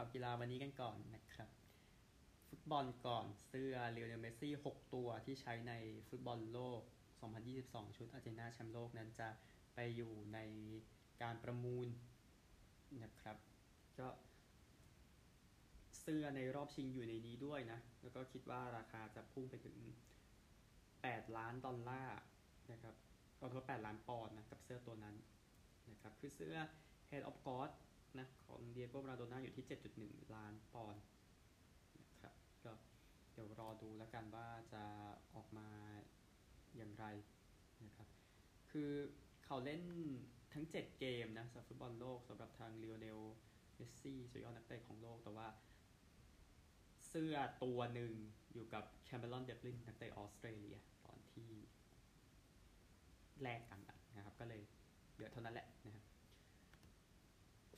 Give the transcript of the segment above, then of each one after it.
าวกีฬาวันนี้กันก่อนนะครับ ฟุตบอลก่อนเสื้อเลียวเนลเมสซี่ 6 ตัวที่ใช้ในฟุตบอลโลก 2022 ชุดอาร์เจนตินาแชมป์โลกนั้นจะไปอยู่ในการประมูลนะครับ ก็เสื้อในรอบชิงอยู่ในนี้ด้วยนะ แล้วก็คิดว่าราคาจะพุ่งไปถึง 8 ล้านดอลลาร์นะครับก็เท่า8ล้านปอนด์นะกับเสื้อตัวนั้นนะครับ คือเสื้อ Hand of God นะของดิเอโกมาราโดน่าอยู่ที่ 7.1 ล้านปอนด์นะครับก็เดี๋ยวรอดูแล้วกันว่าจะออกมาอย่างไรนะครับคือเขาเล่นทั้ง 7 เกมนะสำหรับฟุตบอลโลกสำหรับทางเลโอเนลเมสซี่สุดยอดนักเตะของโลกแต่ว่าเสื้อตัวหนึ่งอยู่กับแคเมรอนเดฟลินนักเตะออสเตรเลียตอนที่แลกกันนะครับ ก็เลยเหลือเท่านั้นแหละ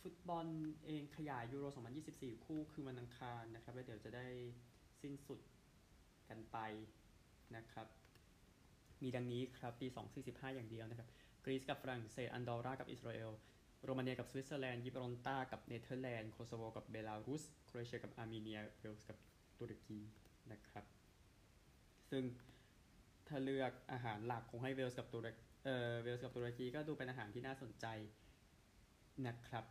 ฟุตบอลเองขยายยูโร 2024 คู่คือวันอังคารนะครับแล้วเดี๋ยวจะได้สิ้นสุดกันไปนะครับ มีดังนี้ครับตี 245 อย่างเดียวนะครับ กรีซกับฝรั่งเศส อันดอร่ากับอิสราเอล โรมาเนียกับสวิตเซอร์แลนด์ยิบรอลตาร์กับเนเธอร์แลนด์ โคโซโวกับเบลารุส โครเอเชียกับอาร์เมเนีย เวลส์กับตุรกีนะครับ ซึ่งถ้าเลือกอาหารหลักคงให้เวลส์กับตุรกีเออเวลส์กับตุรกีก็ดูเป็นอาหารที่น่าสนใจนะครับ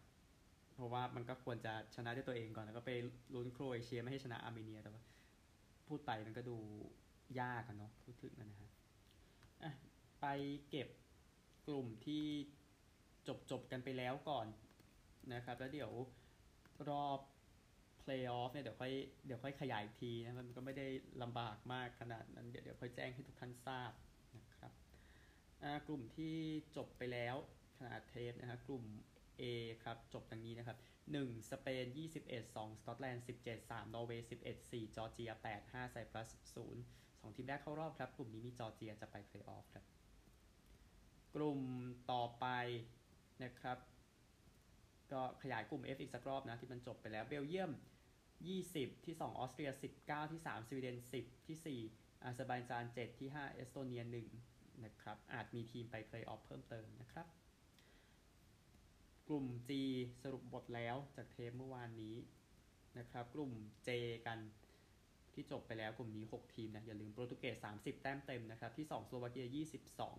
เพราะว่ามันก็ควรจะชนะด้วยตัวเองก่อนแล้วก็ไปลุ้นโครเอเชียไม่ให้ชนะอาร์เมเนียแต่ว่า พูดไปมันก็ดูยากกันเนาะพูดถึงนะฮะอะไปเก็บกลุ่มที่จบจบกันไปแล้วก่อนนะครับ แล้วเดี๋ยวรอบเพลย์ออฟเนี่ยเดี๋ยวค่อยเดี๋ยวค่อยขยายอีกทีนะมันก็ไม่ได้ลำบากมากขนาดนั้นเดี๋ยวเดี๋ยวค่อยแจ้งให้ทุกท่านทราบนะครับกลุ่มที่จบไปแล้วขณะเทปนะครับกลุ่ม A ครับ จบดังนี้นะครับ 1. สเปน 21 2 สกอตแลนด์ 17 3 นอร์เวย์ 11 4 จอร์เจีย 8 5 ไซปรัส 0 2 ทีมแรกเข้ารอบครับ กลุ่มนี้มีจอร์เจียจะไปเพลย์ออฟครับ กลุ่มต่อไปนะครับ ก็ขยายกลุ่ม F อีกสักรอบนะ ที่มันจบไปแล้วเบลเยียม 20 ที่ 2 ออสเตรีย 19 ที่ 3 สวีเดน 10 ที่ 4 อาเซอร์ไบจาน 7 ที่ 5 เอสโตเนีย 1 นะครับ อาจมีทีมไปเพลย์ออฟเพิ่มเติมนะครับ ลุ่ม G สรุปบทแล้วจากเทปเมื่อวานนี้นะครับ กลุ่ม J กันที่จบไปแล้วกลุ่มนี้ 6 ทีมนะอย่าลืมโปรตุเกส 30 แต้มเต็มนะครับที่ 2 สโลวาเกีย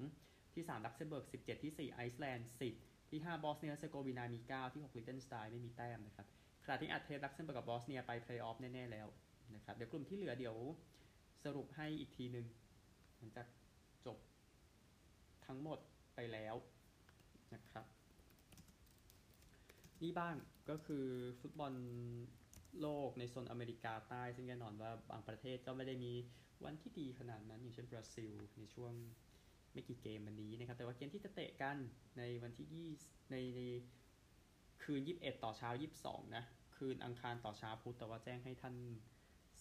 22 ที่ 3 ลักเซมเบิร์ก 17 ที่ 4 ไอซ์แลนด์ 10 ที่ 5 บอสเนียเฮอร์เซโกวีนามี 9 ที่ 6 ลิกเตนสไตน์ไม่มีแต้มนะครับขณะที่อัดเทปลักเซมเบิร์กกับบอสเนียไปเพลย์ออฟแน่ ๆ แล้วนะครับเดี๋ยวกลุ่มที่เหลือเดี๋ยวสรุปให้อีกทีหนึ่งหลังจากจบทั้งหมดไปแล้วนะครับ นี่บ้างก็คือฟุตบอลโลกในโซนอเมริกาใต้ ซึ่งแน่นอนว่าบางประเทศก็ไม่ได้มีวันที่ดีขนาดนั้น อย่างเช่นบราซิล ในช่วงไม่กี่เกมวันนี้นะครับ แต่ว่าเกมที่จะเตะกันในวันที่ 20 ในในคืน 21 ต่อเช้า 22 นะ คืนอังคารต่อเช้าพุธแต่ว่าแจ้งให้ท่าน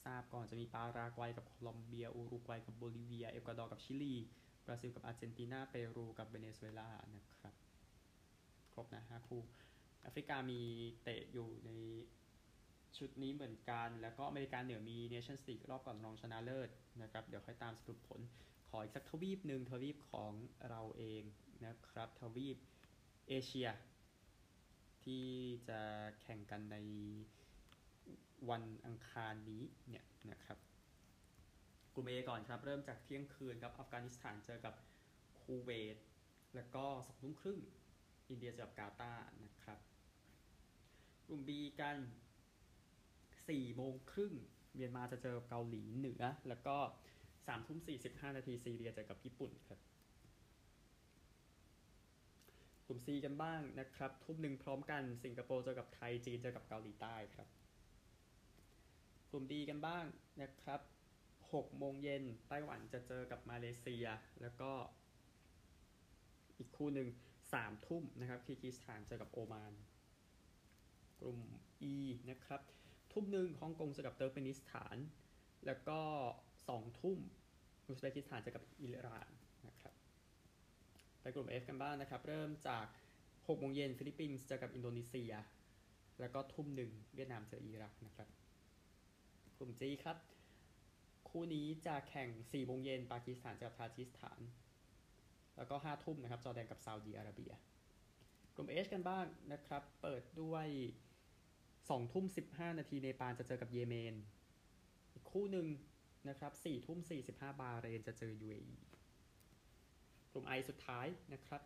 ทราบก่อนจะมีปารากวัยกับโคลอมเบีย อุรุกวัยกับโบลิเวีย เอกวาดอร์กับชิลี บราซิลกับอาร์เจนตินา เปรูกับเวเนซุเอลานะครับ ครบนะ5คู่ แอฟริกามีเตะอยู่ในชุดนี้เหมือนกัน แล้วก็อเมริกาเหนือมีเนชั่นสตีกรอบก่อนรองชนะเลิศนะครับ เดี๋ยวค่อยตามสรุปผล ขออีกสักทวีปหนึ่งทวีปของเราเองนะครับ ทวีปเอเชีย ที่จะแข่งกันในวันอังคารนี้เนี่ยนะครับ กลุ่ม A ก่อนครับ เริ่มจากเที่ยงคืนครับ อัฟกานิสถานเจอกับคูเวต แล้วก็สองทุ่มครึ่ง อินเดียเจอกับกาตาร์นะครับ กลุ่ม B กันสี่โมงครึ่งเมียนมาจะเจอเกาหลีเหนือ แล้วก็สามทุ่มสี่สิบห้านาทีซีเรียเจอกับญี่ปุ่นครับกลุ่ม C กันบ้างนะครับทุ่มหนึ่งพร้อมกันสิงคโปร์เจอกับไทยจีนเจอกับเกาหลีใต้ครับ กลุ่ม D กันบ้างนะครับหกโมงเย็นไต้หวันจะเจอกับมาเลเซีย แล้วก็อีกคู่หนึ่งสามทุ่มนะครับคีร์กิสถานเจอกับโอมาน กลุ่ม E นะครับ ทุ่มหนึ่งฮ่องกงเจอกับเติร์กเมนิสถาน แล้วก็สองทุ่มอุซเบกิสถานเจอกับอิหร่านนะครับไปกลุ่ม F กันบ้างนะครับ เริ่มจาก6โมงเย็นฟิลิปปินส์เจอกับอินโดนีเซีย แล้วก็ทุ่มหนึ่งเวียดนามเจออิรักนะครับ กลุ่ม G ครับ คู่นี้จะแข่ง4โมงเย็นปากีสถานเจอกับทาจิสถาน แล้วก็5ทุ่มนะครับจอร์แดนกับซาอุดีอาระเบีย กลุ่ม H กันบ้างนะครับ เปิดด้วย สองทุ่มสิบห้านาทีเนปาลจะเจอกับเยเมน อีกคู่หนึ่งนะครับสี่ทุ่มสี่สิบห้าบาเรนจะเจอ UAE กลุ่มไอสุดท้ายนะครับ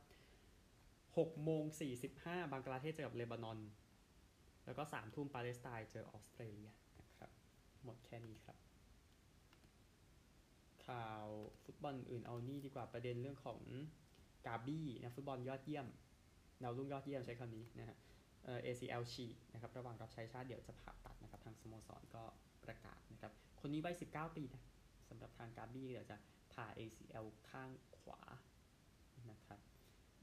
หกโมงสี่สิบห้าบังกลาเทศเจอกับเลบานอน แล้วก็สามทุ่มปาเลสไตน์เจอออสเตรเลียนะครับ หมดแค่นี้ครับข่าวฟุตบอลอื่นเอานี่ดีกว่าประเด็นเรื่องของกาบี้นะฟุตบอลยอดเยี่ยมดาวรุ่งยอดเยี่ยมใช้คำนี้นะฮะ ACL ฉีกนะครับระหว่างรับใช้ชาติเดี๋ยวจะผ่าตัดนะครับทางสโมสรก็ประกาศนะครับ คนนี้วัย 19 ปีนะสำหรับทางกาบี้เดี๋ยวจะผ่า ACL ข้างขวานะครับ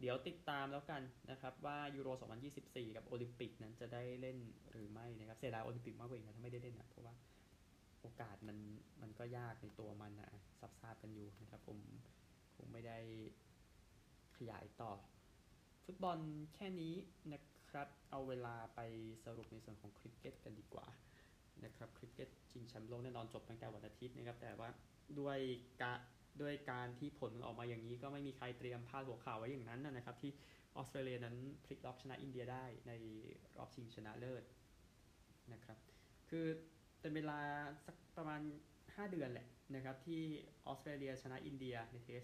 เดี๋ยวติดตามแล้วกันนะครับว่ายูโร 2024 กับโอลิมปิกนั้นจะได้เล่นหรือไม่นะครับเสียดายโอลิมปิกมากกว่าอีกนะถ้าไม่ได้เล่นนะเพราะว่าโอกาสมันมันก็ยากในตัวมันนะทราบๆกันอยู่นะครับผมคงไม่ได้ขยายต่อ ฟุตบอลแค่นี้นะ ครับ เอาเวลาไปสรุปในส่วนของคริกเก็ตกันดีกว่านะครับคริกเก็ตชิงแชมป์โลกแน่นอนจบตั้งแต่วันอาทิตย์นะครับ แต่ว่าด้วยกะด้วยการที่ผลมันออกมาอย่างนี้ก็ไม่มีใครเตรียมพาดหัวข่าวไว้อย่างนั้นนะครับ ที่ออสเตรเลียนั้นพลิกล็อกชนะอินเดียได้ในรอบชิงชนะเลิศนะครับ คือเป็นเวลาสักประมาณ 5 เดือนแหละนะครับ ที่ออสเตรเลียชนะอินเดียใน Test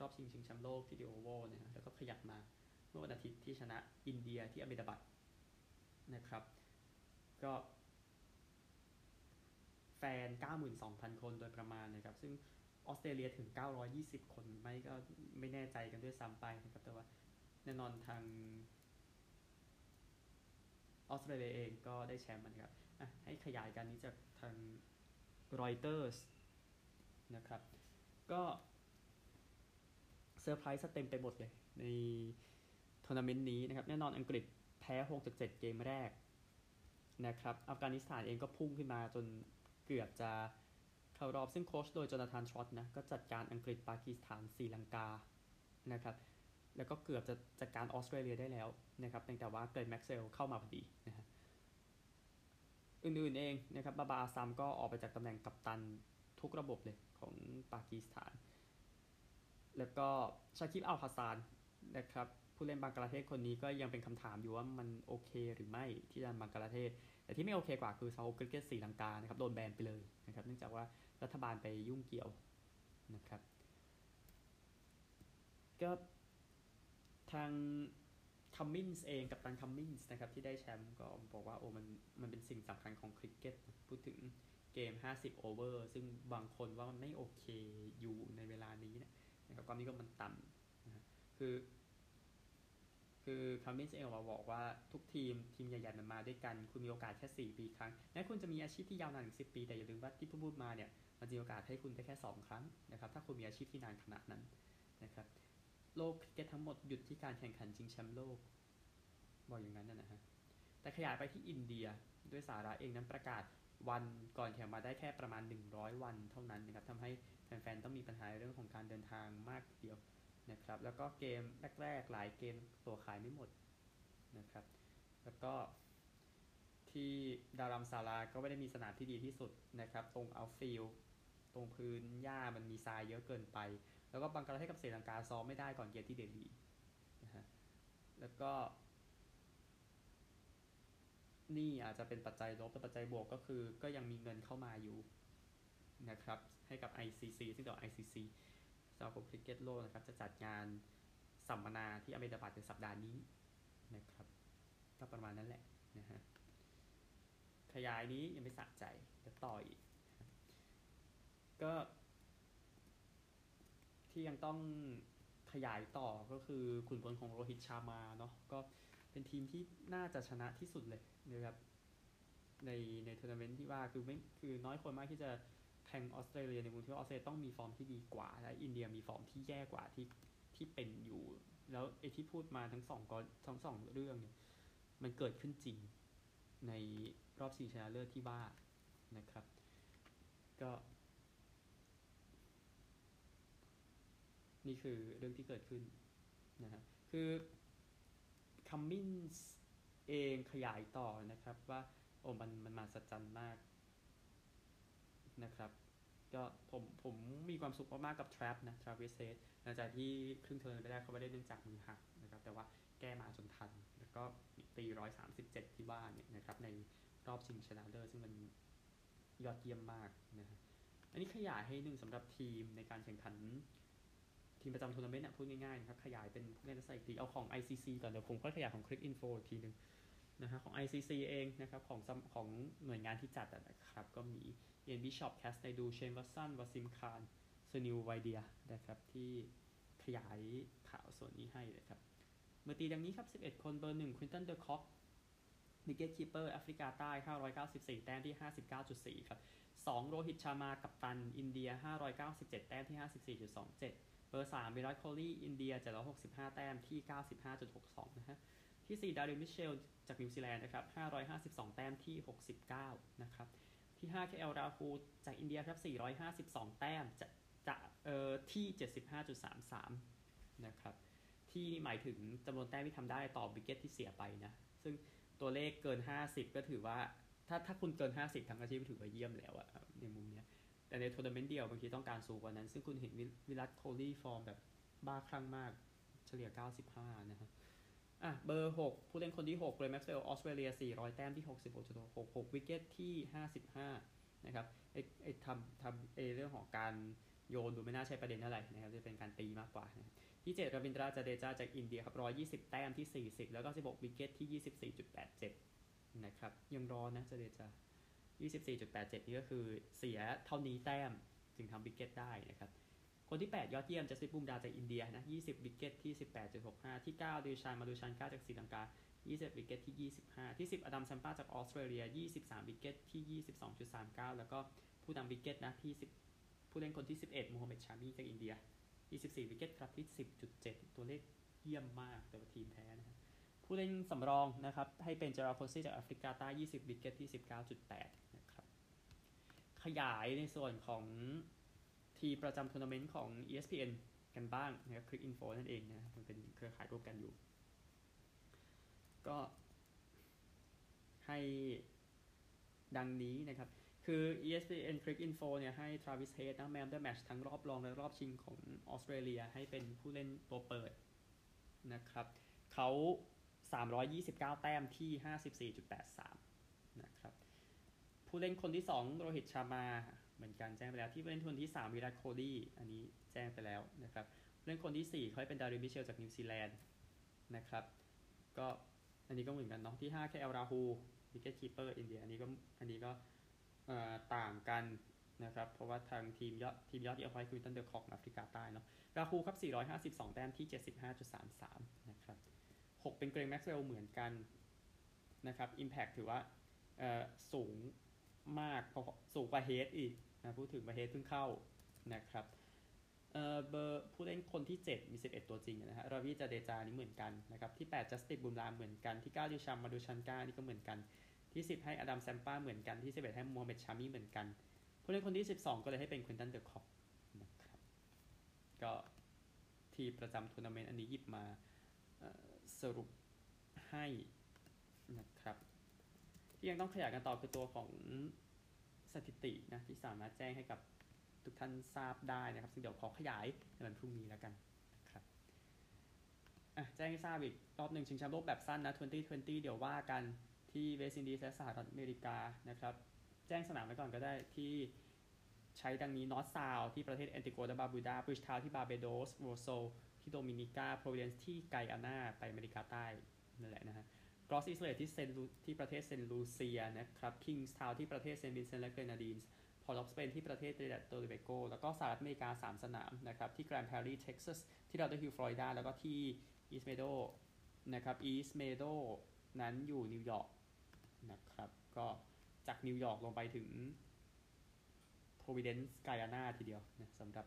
รอบชิงชิงแชมป์โลกที่ดิโอโวนะฮะแล้วก็ขยับมา เมื่อวันอาทิตย์ที่ชนะอินเดียที่อเมดาบัดนะครับ ก็แฟน 92,000 คนโดยประมาณนะครับ ซึ่งออสเตรเลียถึง 920 คนไม่ก็ไม่แน่ใจกันด้วยซ้ำไปนะครับ แต่ว่าแน่นอนทางออสเตรเลียเองก็ได้แชมป์นะครับให้ขยายการนี้จากทางรอยเตอร์สนะครับ ก็เซอร์ไพรส์เต็มไปหมดเลยใน ทัวร์นาเมนต์นี้นะครับ แน่นอนอังกฤษแพ้6จาก7เกมแรกนะครับ อัฟกานิสถานเองก็พุ่งขึ้นมาจนเกือบจะเข้ารอบซึ่งโค้ชโดยโจนาธานทรอตนะ ก็จัดการอังกฤษปากีสถานศรีลังกานะครับ แล้วก็เกือบจะจัดการออสเตรเลียได้แล้วนะครับแต่ว่าเกิดแม็กเซลเข้ามาพอดีนะฮะอื่นๆเองนะครับบาบาอาซัมก็ออกไปจากตำแหน่งกัปตันทุกระบบเลยของปากีสถาน แล้วก็ชาคิบอัลฮัสซานนะครับ ผู้เล่นบังกลาเทศคนนี้ก็ยังเป็นคำถามอยู่ว่ามันโอเคหรือไม่ที่จะบังกลาเทศ แต่ที่ไม่โอเคกว่าคือซาอุคริกเก็ตศรีลังกานะครับโดนแบนไปเลยนะครับเนื่องจากว่ารัฐบาลไปยุ่งเกี่ยวนะครับก็ทางคัมมินส์เองกัปตันคัมมินส์นะครับที่ได้แชมป์ก็บอกว่าโอ้มันมันเป็นสิ่งสำคัญของคริกเก็ตพูดถึงเกม 50 over ซึ่งบางคนว่ามันไม่โอเคอยู่ในเวลานี้นะครับความนิยมมันต่ำนะคือ คือคัมมินส์เองออกมาบอกว่าทุกทีมทีมใหญ่ๆมันมาด้วยกัน คุณมีโอกาสแค่ 4 ปีครั้งแม้คุณจะมีอาชีพที่ยาวนานถึง 10 ปี แต่อย่าลืมว่าที่พูดมาเนี่ยมันจะมีโอกาสให้คุณได้แค่ 2 ครั้งนะครับถ้าคุณมีอาชีพที่นานขนาดนั้นนะครับโลกคริกเก็ตทั้งหมดหยุดที่การแข่งขันชิงแชมป์โลก บอกอย่างนั้นนะฮะแต่ขยายไปที่อินเดียด้วยสาระเองนั้นประกาศวันก่อนแข่งมาได้แค่ประมาณ 100 วันเท่านั้นนะครับทำให้แฟนๆต้องมีปัญหาเรื่องของการเดินทางมากทีเดียว นะครับแล้วก็เกมแรกๆหลายเกมตัวขายไม่หมดนะครับ แล้วก็ที่ดารัมซาลาก็ไม่ได้มีสนามที่ดีที่สุดนะครับ ตรง outfield ตรงพื้นหญ้ามันมีทรายเยอะเกินไป แล้วก็บังกลาเทศกับศรีลังกาซ้อมไม่ได้ก่อนเกมที่เดลีนะฮะแล้วก็ นี่อาจจะเป็นปัจจัยลบแต่ปัจจัยบวกก็คือ ก็ยังมีเงินเข้ามาอยู่นะครับ ให้กับ ICC ซึ่งเดี๋ยว ICC สมาคมคริกเก็ตโลกนะครับ จะจัดงานสัมมนาที่อเมริกาในสัปดาห์นี้นะครับ ก็ประมาณนั้นแหละนะฮะขยายนี้ยังไม่สะใจจะต่ออีก ก็ ที่ยังต้องขยายต่อก็คือขุนพลของโรฮิตชามาเนาะก็เป็นทีมที่น่าจะชนะที่สุดเลยนะครับในในทัวร์นาเมนต์ที่ว่าคือไม่คือน้อยคนมากที่จะ แข่งออสเตรเลียในมุมที่ว่าออสเตรเลียต้องมีฟอร์มที่ดีกว่า และอินเดียมีฟอร์มที่แย่กว่าที่ที่เป็นอยู่ แล้วไอ้ที่พูดมาทั้งสองกทั้งสองเรื่องเนี่ยมันเกิดขึ้นจริงในรอบชิงชนะเลิศที่ว่านะครับ ก็ นี่คือเรื่องที่เกิดขึ้นนะฮะคือคัมมินส์เองขยายต่อนะครับว่าโอ้มันมันมาสัจจันมาก นะครับ ก็ผมผมมีความสุขมากๆกับ Trap นะ Travis h e a d หลังจากที่ครึ่งเทอมไม่ได้เขาไม่ได้เนื่องจากมือหักนะครับ แต่ว่าแก้มาจนทัน แล้วก็ตี137ที่ว่าเนี่ยนะครับ ในรอบชิงชนะเลิศซึ่งมันยอดเยี่ยมมากนะฮะอันนี้ขยายให้หนึ่งสำหรับทีมในการแข่งขันทีมประจำทัวร์นาเมนต์เนี่ยพูดง่ายๆนะครับ ขยายเป็นผู้เล่นลักษณะอีกทีเอาของ ICC ก่อนเดี๋ยวผมก็ขยายของ Cricinfo อีกทีหนึง นะฮะของ ICC เองนะครับของของหน่วยงานที่จัดนะครับ ก็มี Ian Bishop c a s t ไ d ดูเชนวัตสันวาซิมคารซนิวไวเดียนะครับที่ขยายข่าวส่วนนี้ให้นะครับเมื่อตีดังนี้ครับ 11 คนเบอร์1ควินตันเดอร์คอกwicketkeeper แอฟริกาใต้ 594 แต้มที่ 59.4 ครับ2โรฮิตชามากัปตัน อินเดีย 597 แต้มที่ 54.27 เบอร์3วิรัตโคลีอินเดีย 765 แต้มที่ 95.62 นะฮะ ที่ 4 ดาริลมิตเชลล์จากนิวซีแลนด์นะครับ552 แต้มที่ 69 นะครับ ที่5เคแอลราฮูลจากอินเดียครับ 452 แต้มจะจะเอ่อที่ 75.33 นะครับ ที่หมายถึงจำนวนแต้มที่ทำได้ต่อ wicket ที่เสียไปนะ ซึ่งตัวเลขเกิน 50 ก็ถือว่า ถ้าถ้าคุณเกิน 50 ทั้งอาชีพถือว่าเยี่ยมแล้วอะในมุมเนี้ย แต่ในทัวร์นาเมนต์เดียวบางทีต้องการสูงกว่านั้น ซึ่งคุณเห็นวิรัตโคลี่ฟอร์มแบบบ้าคลั่งมาก เฉลี่ย 95 นะฮะ อะเบอร์ 6 ผู้เล่นคนที่ 6 เกล็นแม็กซ์เวลออสเตรเลีย 400 แต้มที่ 66.66 wicket ที่ 55 นะครับไอ้ไอ้ทำทำไอ้เรื่องของการโยนดูไม่น่าใช่ประเด็นอะไรนะครับจะเป็นการตีมากกว่านะที่ 7รวินทราจาเดจาจากอินเดียครับ 120 แต้มที่ 40 แล้วก็ 16 wicket ที่ 24.87 นะครับ ยังรอนะจาเดจา 24.87 นี่ก็คือเสียเท่านี้แต้มจึงทำ wicket ได้นะครับ คนที่ 8 ยอดเยี่ยมจัสปริตบุมราห์จากอินเดียนะ 20 wicket ที่ 18.65 ที่ 9 ดิลชานมาดูชันกาจากศรีลังกา 20 wicket ที่ 25 ที่ 10 อดัมแซมป้าจากออสเตรเลีย 23 wicket ที่ 22.39 แล้วก็ผู้นำ wicket นะที่ 10 ผู้เล่นคนที่ 11 มูฮัมหมัดชามีจากอินเดีย 24 wicket ครับที่ 10.7 ตัวเลขเยี่ยมมากแต่ว่าทีมแพ้นะครับผู้เล่นสำรองนะครับให้เป็นเจอรัลด์โคเอตซีจากแอฟริกาใต้ 20 wicket ที่ 19.8 นะครับ ขยายในส่วนของ ทีมประจำทัวร์นาเมนต์ของ ESPN กันบ้างนะครับ Cricinfo นั่นเองนะมันเป็นเครือข่ายร่วมกันอยู่ ก็ให้ดังนี้นะครับ คือ ESPN Click Info เนี่ยให้ Travis Head นะ Man of the Match ทั้งรอบรองและรอบชิงของออสเตรเลียให้เป็นผู้เล่นตัวเปิดนะครับ เขา 329 แต้มที่ 54.83 นะครับ ผู้เล่นคนที่ 2 โรฮิตชามา เหมือนกันแจ้งไปแล้วที่เล่นคนที่ 3 วิรัตโคลี่อันนี้แจ้งไปแล้วนะครับเล่นคนที่ 4 เขาให้เป็นดาริลมิตเชลล์จากนิวซีแลนด์นะครับก็อันนี้ก็เหมือนกันเนาะที่5 KL ราฮูล wicket keeper อินเดียอันนี้ก็อันนี้ก็ต่างกันนะครับเพราะว่าทางทีมยอดทีมยอดที่เอาไว้คือควินตันเดอค็อกแอฟริกาใต้เนาะราฮูลครับ 452 แต้มที่ 75.33 นะครับ 6 เป็นเกล็นแม็กซ์เวลเหมือนกันนะครับ Impact ถือว่าสูงมากพอสูงกว่าเฮดอีก นะพูดถึงมาเฮดเพิ่งเข้านะครับเอ่อเบอร์ผู้เล่นคนที่ 7 มี 11 ตัวจริงนะฮะราวิจาเดจานี่เหมือนกันนะครับที่ 8 จัสปรีตบุมราห์เหมือนกันที่ 9 ดิลชานมาดูชันกานี่ก็เหมือนกันที่ 10 ให้อดัมแซมป้าเหมือนกันที่ 11 ให้มูฮัมหมัดชามีเหมือนกัน ผู้เล่นคนที่ 12 ก็เลยให้เป็นควินตันเดอค็อกนะครับก็ทีมประจำทัวร์นาเมนต์อันนี้หยิบมาสรุปให้นะครับที่ยังต้องขยายกันต่อคือตัวของ สถิตินะที่สามารถแจ้งให้กับทุกท่านทราบได้นะครับ ซึ่งเดี๋ยวขอขยายในวันพรุ่งนี้แล้วกันนะครับอะแจ้งให้ทราบอีกรอบหนึ่งชิงแชมป์โลกแบบสั้นนะ 2020 เดี๋ยวว่ากันที่เวสต์อินดีสและสหรัฐอเมริกานะครับ แจ้งสนามไว้ก่อนก็ได้ที่ใช้ดังนี้นอร์ทซาวด์ที่ประเทศแอนติกาและบาร์บูดาบริดจ์ทาวน์ที่บาร์เบโดสโรโซที่โดมินิกาโปรวิเดนซ์ที่ไกอานาไปอเมริกาใต้ โกรสไอเลตที่เซนที่ประเทศเซนลูเซียนะครับคิงส์ทาวน์ที่ประเทศเซนต์วินเซนต์และเกรนาดีนส์พอร์ตอฟสเปนที่ประเทศตรินิแดดโตเบโก แล้วก็สหรัฐอเมริกา 3 สนามนะครับที่แกรนด์แพรรีเท็กซัสที่ลอเดอร์ฮิลฟลอริดา แล้วก็ที่อีสต์เมโดว์นะครับอีสต์เมโดว์นั้นอยู่นิวยอร์กนะครับก็จากนิวยอร์กลงไปถึง Providence Guyana ทีเดียวนะสำหรับ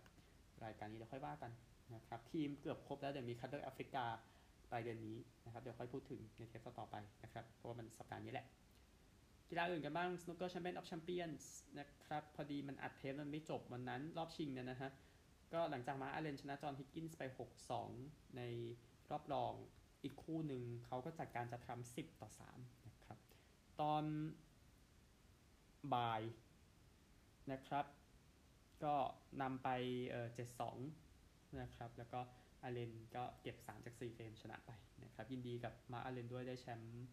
รายการนี้เดี๋ยวค่อยว่ากันนะครับทีมเกือบครบแล้วเดี๋ยวมีคัตเตอร์แอฟริกา ปลายเดือนนี้นะครับเดี๋ยวค่อยพูดถึงในเทปต่อไปนะครับเพราะว่ามันสัปดาห์นี้แหละกีฬาอื่นกันบ้าง Snooker Champion of Champions นนะครับพอดีมันอัดเทปมันไม่จบวันนั้นรอบชิงเนี่ยนะฮะก็หลังจากมาอาเลนชนะจอห์นฮิกกินส์ไป 6-2 ในรอบรองอีกคู่หนึ่งเขาก็จัดการจะทำ10ต่อ3นะครับ ตอนบ่ายนะครับ ก็นำไปเอ่อ7-2นะครับ แล้วก็ อาเลนก็เก็บ 3 จาก 4เฟรมชนะไปนะครับ ยินดีกับมาร์คอาเลนด้วยได้แชมป์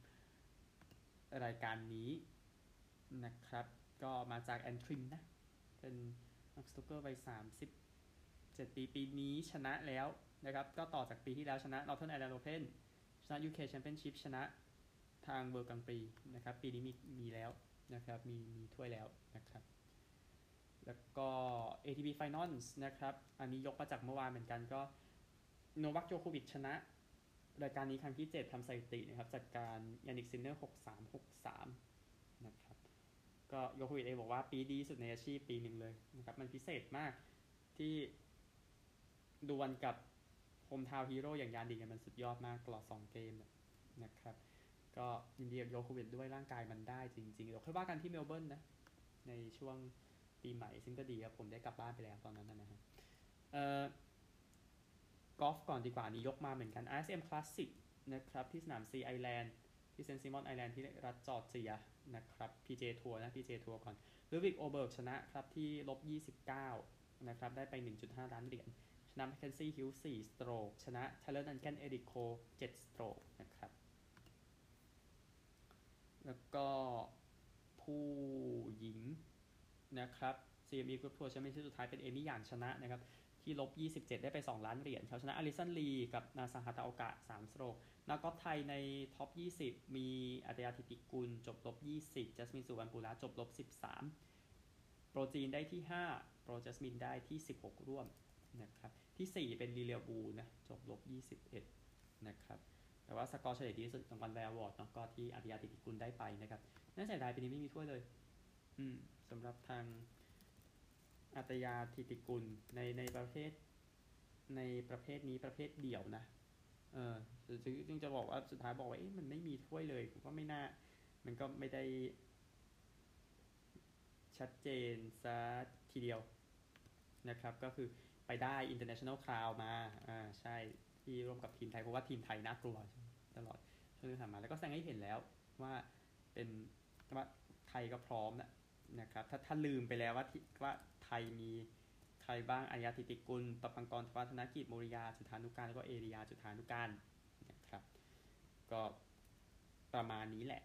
รายการนี้นะครับ ก็มาจากแอนทริมนะ เป็นนักสนุกเกอร์วัย37 ปีปีนี้ชนะแล้วนะครับ ก็ต่อจากปีที่แล้วชนะ Northern Ireland Open ชนะ UK Championship ชนะทางเบอร์กังปีนะครับ ปีนี้มีมีแล้วนะครับ มีมีถ้วยแล้วนะครับแล้วก็ ATP Finals นะครับ อันนี้ยกมาจากเมื่อวานเหมือนกันก็ โนวัคโจโควิชชนะ รายการนี้ครั้งที่ 7ทำสถิตินะครับจากการยานิกซินเนอร์6363 นะครับ ก็โยโควิชเองบอกว่าปีดีสุดในอาชีพปีหนึ่งเลยนะครับ มันพิเศษมากที่ดวลกับ hometown hero อย่างยานดิงมันสุดยอดมากตลอด 2 เกมนะครับ ก็ยินดีกับโยโควิชด้วยร่างกายมันได้จริงๆ เดี๋ยวค่อยว่ากันที่เมลเบิร์นนะ ในช่วงปีใหม่ซึ่งก็ดีครับ ผมได้กลับบ้านไปแล้วตอนนั้นนะฮะเอ่อ กอล์ฟก่อนดีกว่านี้ยกมาเหมือนกัน RSM Classic นะครับ ที่สนามซีไอแลนด์ที่เซนต์ไซมอนส์ไอแลนด์ที่รัฐจอร์เจียนะครับ PJ ทัวร์นะ PJ ทัวร์ก่อนลุดวิกโอเบิร์กชนะครับ ที่ลบ 29 นะครับ ได้ไป 1.5 ล้านเหรียญชนะแมคเคนซี่ฮิวจ์ส4 stroke ชนะเทเลอร์นันแกนเอริคโคล7 stroke นะครับ แล้วก็ผู้หญิงนะครับ CME Group Tour Championship สุดท้ายเป็นเอมี่หยางชนะนะครับ ที่ลบ 27 ได้ไป 2 ล้านเหรียญเขาชนะอลิสันลีกับนาสะฮาตาโอกะ 3 stroke นักกอล์ฟไทยใน top 20 มีอาฒยาฐิติกุล จบลบ 20 จัสมินสุวัณณะปุระจบลบ 13 โปรจีนได้ที่ 5 โปรจัสมินได้ที่ 16 ร่วมนะครับที่ 4 เป็นลิเลียวูนะจบลบ 21 นะครับแต่ว่าสกอร์เฉลี่ยดีที่สุดรางวัลแวร์ award เนาะก็ที่อาฒยาฐิติกุลได้ไปนะครับน่าเสียดายปีนี้ไม่มีถ้วยเลย อืมสำหรับทาง อาฒยาฐิติกุลในในประเภทในประเภทนี้ประเภทเดี่ยวนะ เออจึงจะบอกว่าสุดท้ายบอกว่าเอ๊ะมันไม่มีถ้วยเลยก็ไม่น่า มันก็ไม่ได้ ชัดเจนซะทีเดียวนะครับ ก็คือไปได้ international crown มา อ่า ใช่ ที่ร่วมกับทีมไทย เพราะว่าทีมไทยน่ากลัวตลอดช่วงที่ผ่านมา แล้วก็แสดงให้เห็นแล้วว่าเป็นว่าไทยก็พร้อมนะ นะครับถ้าถ้าลืมไปแล้วว่าว่าไทยมีใครบ้างอายาธิติกุลปปังกรวัฒนกิจโมริยาจุธานุการแล้วก็เอริยาจุธานุการนะครับ ก็ประมาณนี้แหละ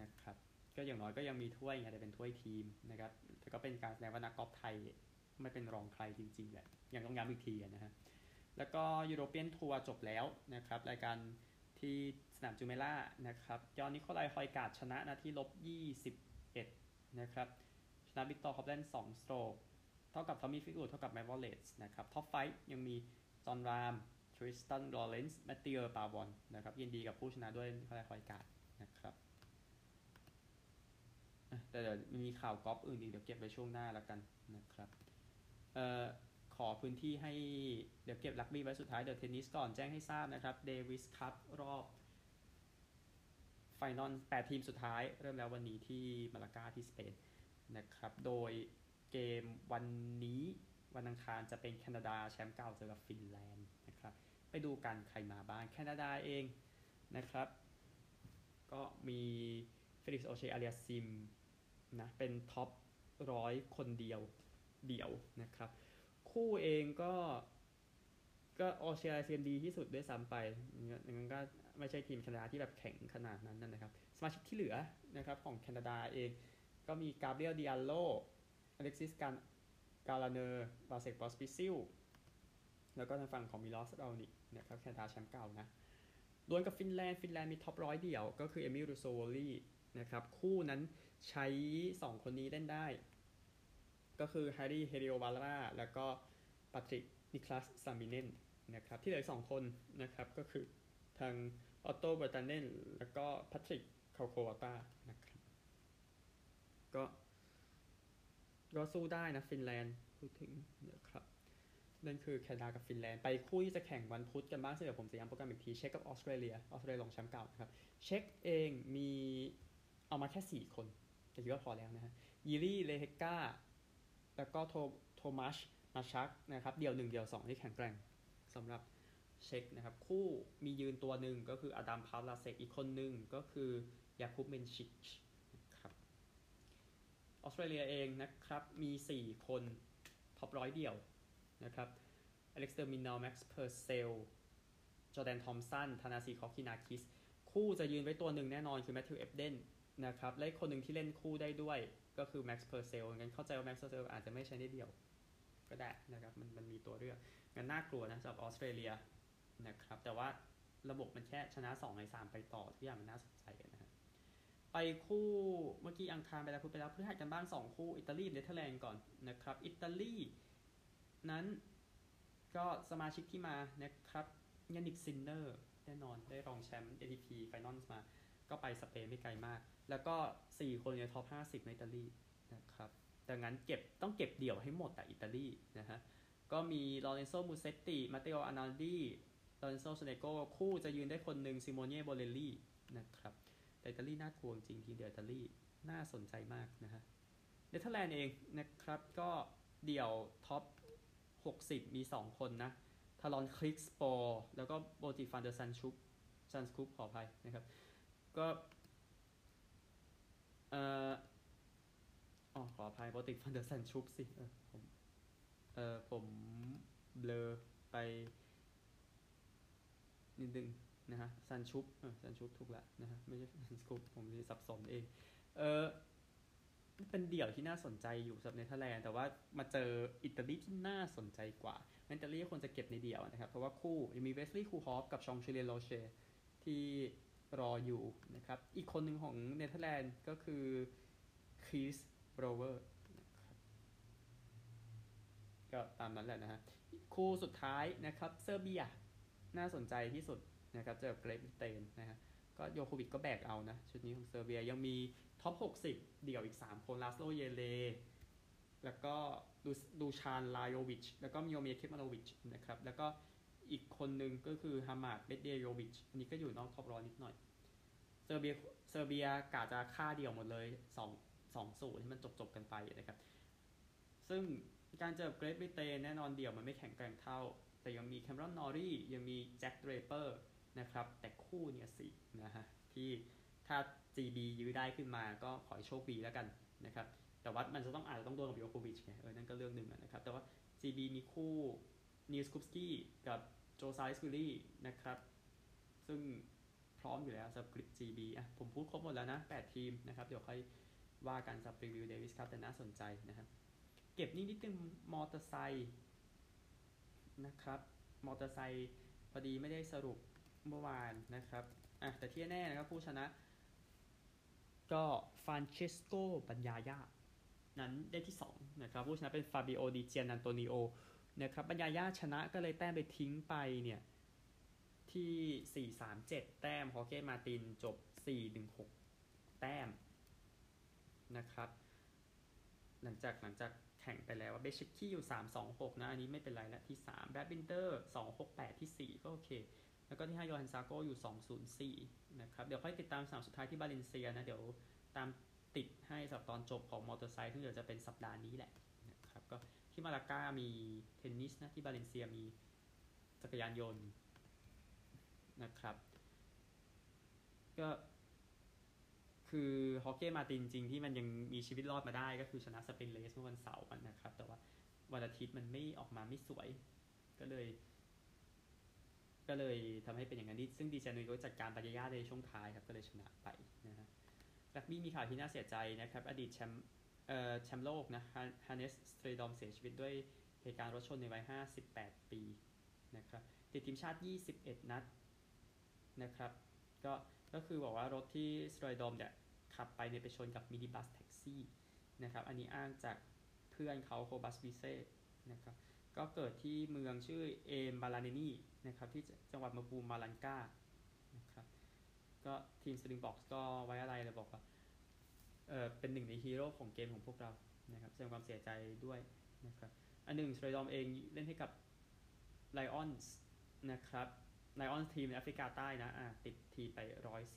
นะครับ ก็อย่างน้อยก็ยังมีถ้วยไงแต่เป็นถ้วยทีมนะครับแต่ก็เป็นการแสดงว่านักกอล์ฟไทยไม่เป็นรองใครจริงๆแหละยังต้องย้ำอีกทีนะฮะแล้วก็ European Tour จบแล้วนะครับ รายการที่สนามจูเมราห์นะครับยอนนิโคลายฮอยการ์ดชนะนะที่ลบ นะครับชนะวิกเตอร์ฮอฟแลนด์2 stroke เท่ากับทอมมี่ฟลีตวูดเท่ากับแมตต์วอลเลซนะครับ top five ยังมีจอห์นรามทริสตันลอเรนซ์แมตติเออร์ปาบอนนะครับยินดีกับผู้ชนะด้วยนิโคลายฮอยการ์ดนะครับแต่เดี๋ยวมีข่าวกอล์ฟอื่นอีกเดี๋ยวเก็บไว้ช่วงหน้าแล้วกันนะครับเอ่อขอพื้นที่ให้เดี๋ยวเก็บรักบี้ไว้สุดท้ายเดี๋ยวเทนนิสก่อนแจ้งให้ทราบนะครับเดวิสคัพรอบ final 8ทีมสุดท้ายเริ่มแล้ววันนี้ที่มาลากาที่สเปนนะครับ โดยเกมวันนี้วันอังคารจะเป็นแคนาดาแชมป์เก่าเจอกับฟินแลนด์นะครับ ไปดูกันใครมาบ้างแคนาดาเองนะครับ ก็มีเฟลิกซ์โอเชร์อาเลียสซิมนะเป็น top ร้อยคนเดียวเดี่ยวนะครับ คู่เองก็ก็ออเชียเซียนดีที่สุดด้วยซ้ำไปงั้นก็ ไม่ใช่ทีมแคนาดาที่แบบแข็งขนาดนั้นนะครับ สมาชิกที่เหลือนะครับของแคนาดาเอง ก็มีกาเบรียลดิอาโลอเล็กซิสการกาลาเนอร์บาเซกบอสปิซิลแล้วก็ทางฝั่งของมิลอสราวนิชนะครับแคนาดาแชมป์เก่านะดวลกับฟินแลนด์ฟินแลนด์มี top ร้อยเดี่ยว ก็คือเอมิลรูซูวูโอรี่นะครับคู่นั้นใช้ 2 คนนี้เล่นได้ ก็คือแฮร์รี่เฮลิโอวาร่าแล้วก็ปาทริกนิคลัสซามิเนนนะครับที่เหลือสองคนนะครับก็คือทาง ออโตเบร์ตันเนนแล้วก็แพทริกคาโควาตานะครับก็ก็สู้ได้นะฟินแลนด์พูดถึงนะครับนั่นคือแคนาดากับฟินแลนด์ไปคู่ที่จะแข่งวันพุธกันบ้างซึ่งเดี๋ยวผมจะย้ำโปรแกรมอีกทีเช็กกับออสเตรเลียออสเตรเลียรองแชมป์เก่านะครับเช็กเองมีเอามาแค่ 4 คน แต่คิดว่าพอแล้วนะฮะยีรี่เลเฮก้าแล้วก็โทโทมัชมาฮัชนะครับ เดี่ยว 1 เดี่ยว 2 ที่แข็งแกร่งสำหรับ เช็กนะครับ คู่มียืนตัวหนึ่งก็คืออดัมพาวลาเซกอีกคนหนึ่งก็คือยาคุปเมนชิชนะครับออสเตรเลียเองนะครับ มี 4 คน top ร้อยเดี่ยวนะครับอเล็กซ์เตอร์มินนอลแม็กซ์เพอร์เซลจอแดนทอมป์สันธานาซี่ค็อกคินาคิส คู่จะยืนไว้ตัวหนึ่งแน่นอนคือแมทธิวเอ็บเดนนะครับและคนหนึ่งที่เล่นคู่ได้ด้วยก็คือแม็กซ์เพอร์เซลงั้นเข้าใจว่าแม็กซ์เพอร์เซลอาจจะไม่ใช้ได้เดี่ยวก็ได้นะครับมันมันมีตัวเลือกงั้นน่ากลัวนะสำหรับออสเตรเลีย นะครับ แต่ว่าระบบมันแค่ชนะ2ใน3ไปต่อทุกอย่างมันน่าสนใจนะฮะไปคู่เมื่อกี้อังคารไปแล้วพูดไปแล้วพฤหัสกันบ้าง 2 คู่อิตาลีเนเธอร์แลนด์ก่อนนะครับ อิตาลีนั้นก็สมาชิกที่มานะครับยานิกซินเนอร์แน่นอนได้รองแชมป์ ATP Finals มา ก็ไปสเปนไม่ไกลมาก แล้วก็ 4 คนใน top 50 ในอิตาลีนะครับดังนั้นเก็บต้องเก็บเดี่ยวให้หมดแต่อิตาลีนะฮะก็มีลอเรนโซมูเซตติ มาเตโออาร์นาลดี ลอเรนโซโซเนโก้คู่จะยืนได้คนหนึ่งซิโมเน่โบเลลลี่นะครับแต่อิตาลีน่ากลัวจริงทีเดียวอิตาลีน่าสนใจมากนะฮะเนเธอร์แลนด์เองนะครับก็เดี่ยว top 60 มี 2 คนนะทาลลอนกรีคสปอร์แล้วก็โบติฟันเดอร์ซันชุปซันสคุปขออภัยนะครับ ก็เอ่ออ๋อขออภัยโบติฟันเดอร์ซันชุปสิ เออผมเออผมเบลอไป นิดนึงนะฮะซันชุปเออซันชุปถูกละนะฮะไม่ใช่ซันสคุปผมสับสนเองเออเป็นเดี่ยวที่น่าสนใจอยู่สำหรับเนเธอร์แลนด์แต่ว่ามาเจออิตาลีที่น่าสนใจกว่าอิตาลีควรจะเก็บในเดี่ยวนะครับ เพราะว่าคู่ยังมีเวสลีย์คูฮอฟกับชองจูเลียนโรเชร์ที่รออยู่นะครับ อีกคนหนึ่งของเนเธอร์แลนด์ก็คือคริสโรเจอร์ก็ตามนั้นแหละนะฮะ คู่สุดท้ายนะครับเซอร์เบีย น่าสนใจที่สุดนะครับเจอเกรทบริเตนนะฮะก็โยโควิชก็แบกเอานะ ชุดนี้ของเซอร์เบียยังมี top 60 เดี่ยวอีก 3 คนลาสโลเยเร แล้วก็ดูดูซานลาโยวิช แล้วก็มิโอเมียร์เคซมาโนวิชนะครับ แล้วก็อีกคนหนึ่งก็คือฮามาดเมดเยโดวิช อันนี้ก็อยู่นอก top ร้อยนิดหน่อย เซอร์เบียเซอร์เบียกาจะฆ่าเดี่ยวหมดเลย2 2สูตรที่มันจบจบกันไปนะครับ ซึ่งการเจอเกรทบริเตนแน่นอนเดี่ยวมันไม่แข็งแกร่งเท่า แต่ยังมีแคมรอนนอรี่ยังมีแจ็คเดรเปอร์นะครับ แต่คู่เนี่ยสินะฮะที่ถ้า GB ยื้อได้ขึ้นมาก็ขอให้โชคดีแล้วกันนะครับ แต่ว่ามันจะต้องอาจจะต้องโดนกับโยโควิชไงเออนั่นก็เรื่องหนึ่งนะครับ แต่ว่า GB มีคู่นีลสคูปสกี้กับโจซอลส์บิวรี่นะครับ ซึ่งพร้อมอยู่แล้วสำหรับกริป GB อะผมพูดครบหมดแล้วนะ 8 ทีมนะครับ เดี๋ยวค่อยว่ากันสำหรับรีวิวเดวิสครับแต่น่าสนใจนะครับ เก็บนี่นิดนึงมอเตอร์ไซค์ นะครับมอเตอร์ไซค์พอดีไม่ได้สรุปเมื่อวานนะครับอะแต่ที่แน่นะครับผู้ชนะ ก็ฟานเชสโกบันญาญานั้นได้ที่2นะครับผู้ชนะเป็นฟาบิโอดิเจียนันโตนิโอนะครับบันญาญาชนะก็เลยแต้มไปทิ้งไปเนี่ยที่ 4 3 7 แต้มฮอร์เก้มาร์ตินจบ 4 1 6 แต้มนะครับ หลังจากหลังจาก แข่งไปแล้วว่าเบซเซคคี่อยู่ 3 2 6 นะ อันนี้ไม่เป็นไรละที่3แบรดบินเดอร์ 2 6 8 ที่ 4 ก็โอเค แล้วก็ที่5โยฮันซาร์โกอยู่ 204 นะครับ เดี๋ยวค่อยติดตามสามสุดท้ายที่บาเลนเซียนะ เดี๋ยวตามติดให้สับตอนจบของมอเตอร์ไซค์ซึ่งเดี๋ยวจะเป็นสัปดาห์นี้แหละนะครับก็ที่มาลาก้ามีเทนนิสนะที่บาเลนเซียมีจักรยานยนต์นะครับก็ คือฮอกเก้มาตินจริงที่มันยังมีชีวิตรอดมาได้ก็คือชนะสเปนเลสเมื่อวันเสาร์นะครับ แต่ว่าวันอาทิตย์มันไม่ออกมาไม่สวย ก็เลย ก็เลยทำให้เป็นอย่างนั้นซึ่งดีเจนุยก็จัดการปัญญาในช่วงท้ายครับก็เลยชนะไปนะฮะรักบี้มีข่าวที่น่าเสียใจนะครับ อดีตแชมป์เอ่อแชมป์โลกนะฮานเนสสเตรดอมเสียชีวิตด้วยเหตุการณ์รถชนในวัย 58 ปีนะครับติดทีมชาติ 21 นัดนะครับ ก็ ก็คือบอกว่ารถที่สไตรดอมเนี่ยขับไปเนี่ยไปชนกับมินิบัสแท็กซี่นะครับ อันนี้อ้างจากเพื่อนเขาโคบัสวิเซ่นะครับ ก็เกิดที่เมืองชื่อเอมบาลาเนนีนะครับที่จังหวัดมาปูมาลันกานะครับ ก็ทีม Springboks ก็ไว้อาลัยเลยบอกว่า เออเป็นหนึ่งในฮีโร่ของเกมของพวกเรา นะครับแสดงความเสียใจด้วยนะครับ อันหนึ่งสไตรดอมเองเล่นให้กับไลออนส์นะครับ ไลออนทีมในแอฟริกาใต้นะอะติดทีมไป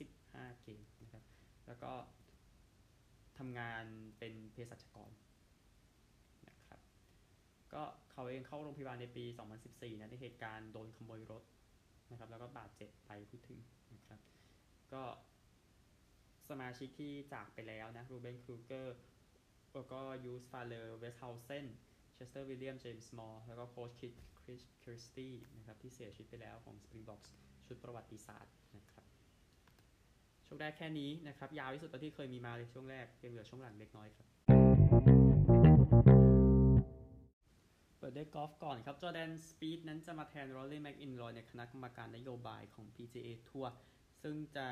115 เกมนะครับแล้วก็ทำงานเป็นเภสัชกรนะครับก็เขาเองเข้าโรงพยาบาลในปี 2014 นะในเหตุการณ์โดนขโมยรถนะครับแล้วก็บาดเจ็บไปพูดถึงนะครับก็สมาชิกที่จากไปแล้วนะรูเบนครูเกอร์แล้วก็ยูสฟานเดอร์เวสเฮาเซนเชสเตอร์วิลเลียมเจมส์มอร์แล้วก็โค้ชคิทช์ คริสคริสตี้นะครับที่เสียชีวิตไปแล้วของ Springboks ชุดประวัติศาสตร์นะครับช่วงแรกแค่นี้นะครับ ยาวที่สุดตอนที่เคยมีมาเลยช่วงแรกยังเหลือช่วงหลังเล็กน้อยครับ เปิดด้วยกอล์ฟก่อนครับจอแดนสปีดนั้นจะมาแทนโรลลี่แม็กอินรอยในคณะกรรมการนโยบายของ PGA ทัวร์ซึ่งจะ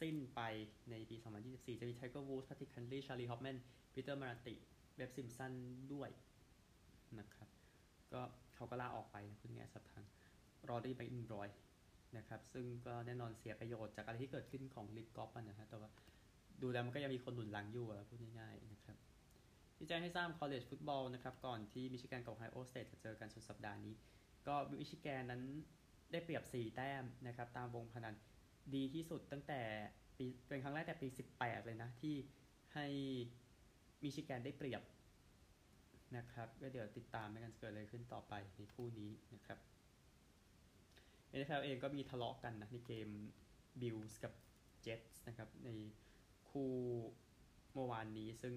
สิ้นไปในปี 2024 จะมีไทเกอร์วูดส์พาติคันลีชาลีฮอปแมนปีเตอร์มาราติเบบซิมสันด้วยนะครับ ก็ เขาก็ลาออกไปนะคุณแง่สับทางรอได้ไปอินรอยนะครับ ซึ่งก็แน่นอนเสียประโยชน์จากอะไรที่เกิดขึ้นของลิกกอล์ฟนะฮะแต่ว่าดูแล้วมันก็ยังมีคนหนุนหลังอยู่อะพูดง่ายๆนะครับที่แจ้งให้ทราบ college football นะครับ ก่อนที่มิชิแกนกับ Ohio State จะเจอกันสุดสัปดาห์นี้ ก็มิชิแกนนั้นได้เปรียบ 4 แต้มนะครับ ตามวงพนันดีที่สุดตั้งแต่ปีเป็นครั้งแรกแต่ปี 18 เลยนะ ที่ให้มิชิแกนได้เปรียบ นะครับก็เดี๋ยวติดตามกันเกิดอะไรขึ้นต่อไปในคู่นี้นะครับ NFL เองก็มีทะเลาะกันนะในเกม Bills กับ Jets นะครับ ในคู่เมื่อวานนี้ซึ่ง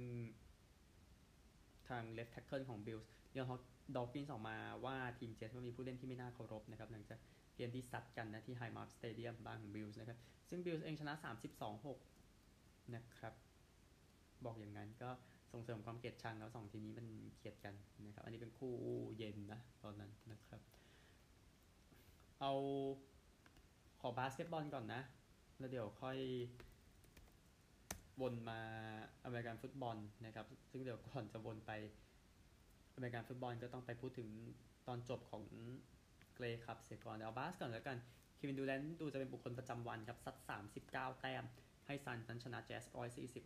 ทาง left tackle ของ Bills เดี๋ยวดอ l ฟินออกมาว่าทีมเจสว่ามีผู้เล่นที่ไม่น่าเคารพนะครับหลังจากเกมที่ซัดกันนะที่ Highmark Stadium บ้านของ Bills นะครับ ซึ่ง Bills เองชนะ 32-6 นะครับ บอกอย่างนั้นก็ ส่งเสริมความเกลียดชังแล้วสองทีมนี้มันเกลียดกันนะครับ อันนี้เป็นคู่เย็นนะตอนนั้นนะครับ เอาขอบาสเกตบอลก่อนนะ แล้วเดี๋ยวค่อยวนมาอเมริกันฟุตบอลนะครับ ซึ่งเดี๋ยวก่อนจะวนไปอเมริกันฟุตบอลก็ต้องไปพูดถึงตอนจบของ Grey Cup เสียก่อนเอาบาสก่อนแล้วกัน Kevin Durant ดูจะเป็นบุคคลประจำวันครับซัด39แต้ม ให้ Suns นั้นชนะแจ๊ส140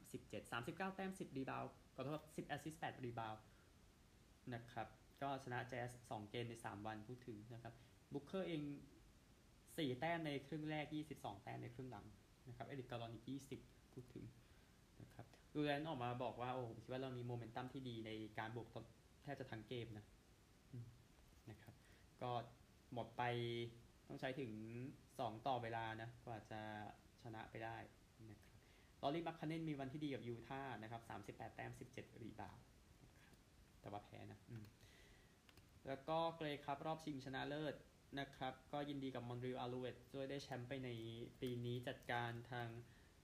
137 39แต้ม10 rebound ขอโทษ10แอสซิสต์8รีบาวนะครับ ก็ชนะแจ๊ส2เกมใน3วันพูดถึงนะครับ Booker เอง4แต้มในครึ่งแรก22แต้มในครึ่งหลังนะครับ Eric Gordon อีก20พูดถึงนะครับ Durant ออกมาบอกว่า โอ้คิดว่าเรามีโมเมนตัมที่ดีในการบุกแทบจะทั้งเกมนะนะครับ ก็หมดไปต้องใช้ถึง 2 ต่อเวลานะ กว่าจะ ชนะไปได้นะครับ Lauri Markkanen มีวันที่ดีกับ Utah นะครับ38 แต้ม 17 rebound นะครับแต่ว่าแพ้นะแล้วก็ Grey Cup รอบชิงชนะเลิศนะครับ ก็ยินดีกับ Montreal Alouettes ด้วยได้แชมป์ไปในปีนี้จัดการทาง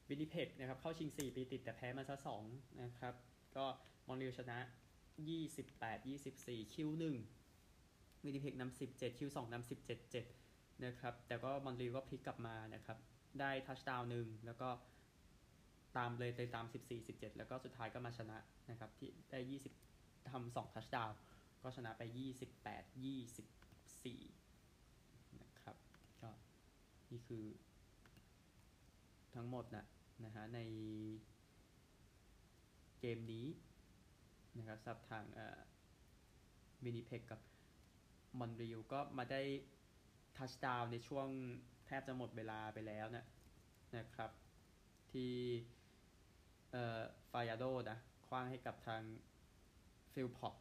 Winnipeg นะครับเข้าชิง 4 ปีติดแต่แพ้มาซะ2นะครับ ก็ Montreal ชนะ 28 24 Q1 Winnipeg นำ17 Q2 นำ17 7นะครับ แต่ก็ Montreal ก็พลิกกลับมานะครับ ได้ทัชดาวน์หนึ่งแล้วก็ตามเลยเลยตาม 14 17 แล้วก็สุดท้ายก็มาชนะนะครับที่ได้ 20ทำ2ทัชดาวน์ก็ชนะไป 28 24 นะครับ ก็นี่คือทั้งหมดนะนะฮะในเกมนี้นะครับสับทางเอ่อมินิเพกกับมอนริลก็มาได้touchdown ในช่วง แทบจะหมดเวลาไปแล้วนะนะครับ ที่เอ่อ Fajardo นะขว้างให้กับทาง Philpot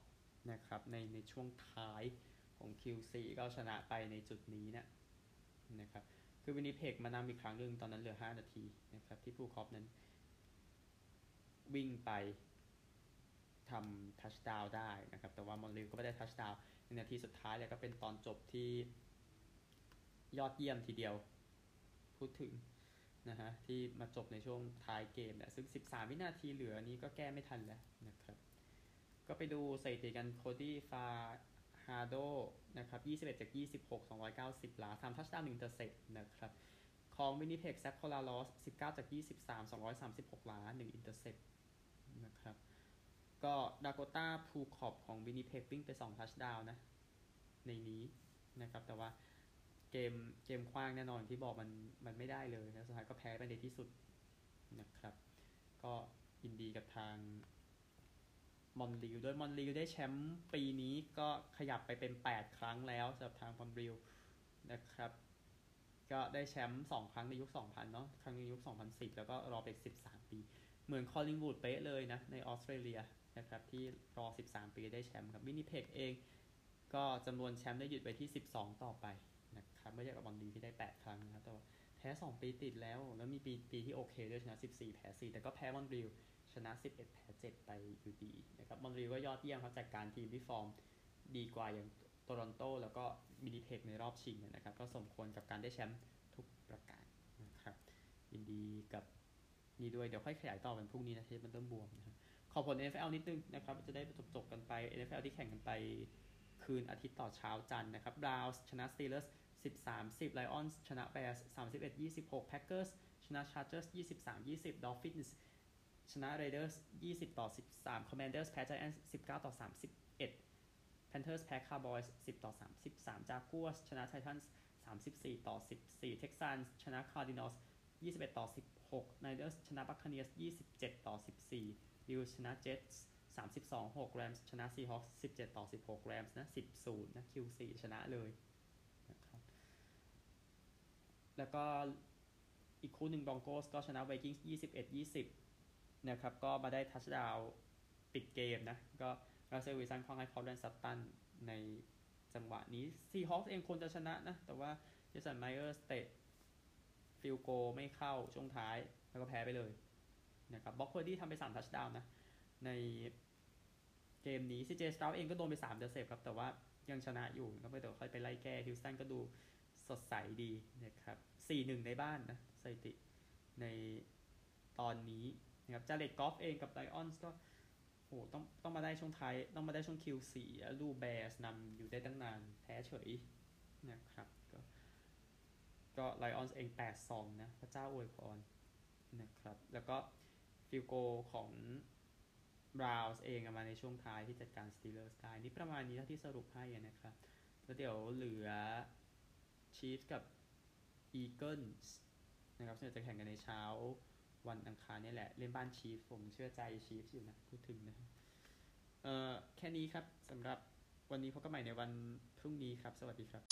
นะครับในในช่วงท้ายของ Q4 ก็ชนะไปในจุดนี้นะนะครับคือ Winnipeg มานำอีกครั้งหนึ่งตอนนั้นเหลือ 5 นาทีนะครับที่ผู้คอปนั้น วิ่งไปทำ touchdown ได้นะครับแต่ว่า Montreal ก็ไม่ได้ touchdownในนาทีสุดท้ายเลยก็เป็นตอนจบที่ ยอดเยี่ยมทีเดียว พูดถึงนะฮะที่มาจบในช่วงท้ายเกมเนี่ยซึ่ง 13 วินาทีเหลือนี้ก็แก้ไม่ทันแล้วนะครับ ก็ไปดูสถิติกัน Cody Fajardo นะครับ21 จาก 26 290 หลาทำ touchdown 1 intercept นะครับของ Winnipeg Zach Collaros 19 จาก 23 236 หลา1 interceptนะครับ ก็ดาโกต้าพูคอบของวินิเพกวิ่งไป 2 ทัชดาวน์นะ ในนี้นะครับ แต่ว่า เกมเกมคว้างแน่นอนที่บอกมันมันไม่ได้เลยแล้วสุดท้ายก็แพ้ไปในที่สุดนะครับ ก็ยินดีกับทางมอนริลด้วยมอนริลได้แชมป์ปีนี้ก็ขยับไปเป็น 8 ครั้งแล้วสำหรับทางมอนริลนะครับ ก็ได้แชมป์2ครั้งในยุค 2000 เนาะครั้งในยุค 2010 แล้วก็รอไป 13 ปี เหมือน Collingwood เป๊ะเลยนะในออสเตรเลียนะครับที่รอ 13 ปีได้แชมป์ครับ Winnipeg เอง ก็จำนวนแชมป์ได้หยุดไปที่ 12 ต่อไป นะครับไม่ใช่กับบอลดีที่ได้ 8 ครั้งนะครับแต่แพ้ 2 ปีติดแล้ว แล้วมีปีปีที่โอเคด้วยชนะ 14 แพ้ 4 แต่ก็แพ้ Montreal ชนะ 11 แพ้ 7 ไปอยู่ดีนะครับ Montreal ก็ยอดเยี่ยมครับจากการทีมที่ฟอร์มดีกว่าอย่างโตรอนโตแล้วก็ Winnipeg ในรอบชิงนะครับ ก็สมควรกับการได้แชมป์ทุกประการนะครับยินดีกับนี่ด้วยเดี๋ยวค่อยขยายต่อวันพรุ่งนี้นะเทปมันเริ่มบวมนะครับขอผล NFL นิดนึงนะครับ จะได้จบๆกันไป NFL ที่แข่งกันไปคืนอาทิตย์ต่อเช้าจันนะครับ Browns ชนะ Steelers 13 10 Lions ชนะ Bears 31 26 Packers ชนะ Chargers 23 20 Dolphins ชนะ Raiders 20 ต่อ 13 Commanders แพ้ Giants 19 ต่อ 31 Panthers แพ้ Cowboys 10 ต่อ 33 Jaguars ชนะ Titans 34 ต่อ 14 Texans ชนะ Cardinals 21 ต่อ 16 Niners ชนะ Buccaneers 27 ต่อ 14 Bills ชนะ Jets 32 6 Rams ชนะ Seahawks 17 ต่อ 16 Rams นะ 10 0 นะ Q4 ชนะเลยนะครับ แล้วก็อีกคู่หนึ่ง Broncos ก็ชนะ Vikings 21 20นะครับ ก็มาได้ทัชดาวปิดเกมนะ ก็ Russell Wilson ขว้างให้ Courtland Sutton ในจังหวะนี้ Seahawks เองควรจะชนะนะ แต่ว่า Jason Myers เตะ field goal ไม่เข้าช่วงท้าย แล้วก็แพ้ไปเลยนะครับ Brock Purdy ทำไป3 touchdown นะ ในเกมนี้ C.J. Stroud เองก็โดนไป3 intercept ครับ แต่ว่ายังชนะอยู่ก็ไปเดี๋ยวค่อยไปไล่แก้ Houston ก็ดู สดใสดีนะครับ4-1ในบ้านนะสถิติในตอนนี้นะครับ Jared Goff เองกับ Lions ก็โหต้องต้องมาได้ช่วงท้าย ต้องมาได้ช่วง Q4 แล้วดู Bears นำอยู่ได้ตั้งนานแพ้เฉยนะครับก็ก็ Lions เอง8-2นะพระเจ้าอวยพรนะครับ แล้วก็ field goal ของ Browns เองมาในช่วงท้ายที่จัดการ Steelers ได้นี่ประมาณนี้เท่าที่สรุปให้นะครับ แล้วเดี๋ยวเหลือ ชีฟกับอีเกิลส์นะครับซึ่งจะแข่งกันในเช้าวันอังคารนี่แหละ เล่นบ้านชีฟผมเชื่อใจชีฟอยู่นะ พูดถึงนะเอ่อแค่นี้ครับสำหรับวันนี้พบกันใหม่ในวันพรุ่งนี้ครับ สวัสดีครับ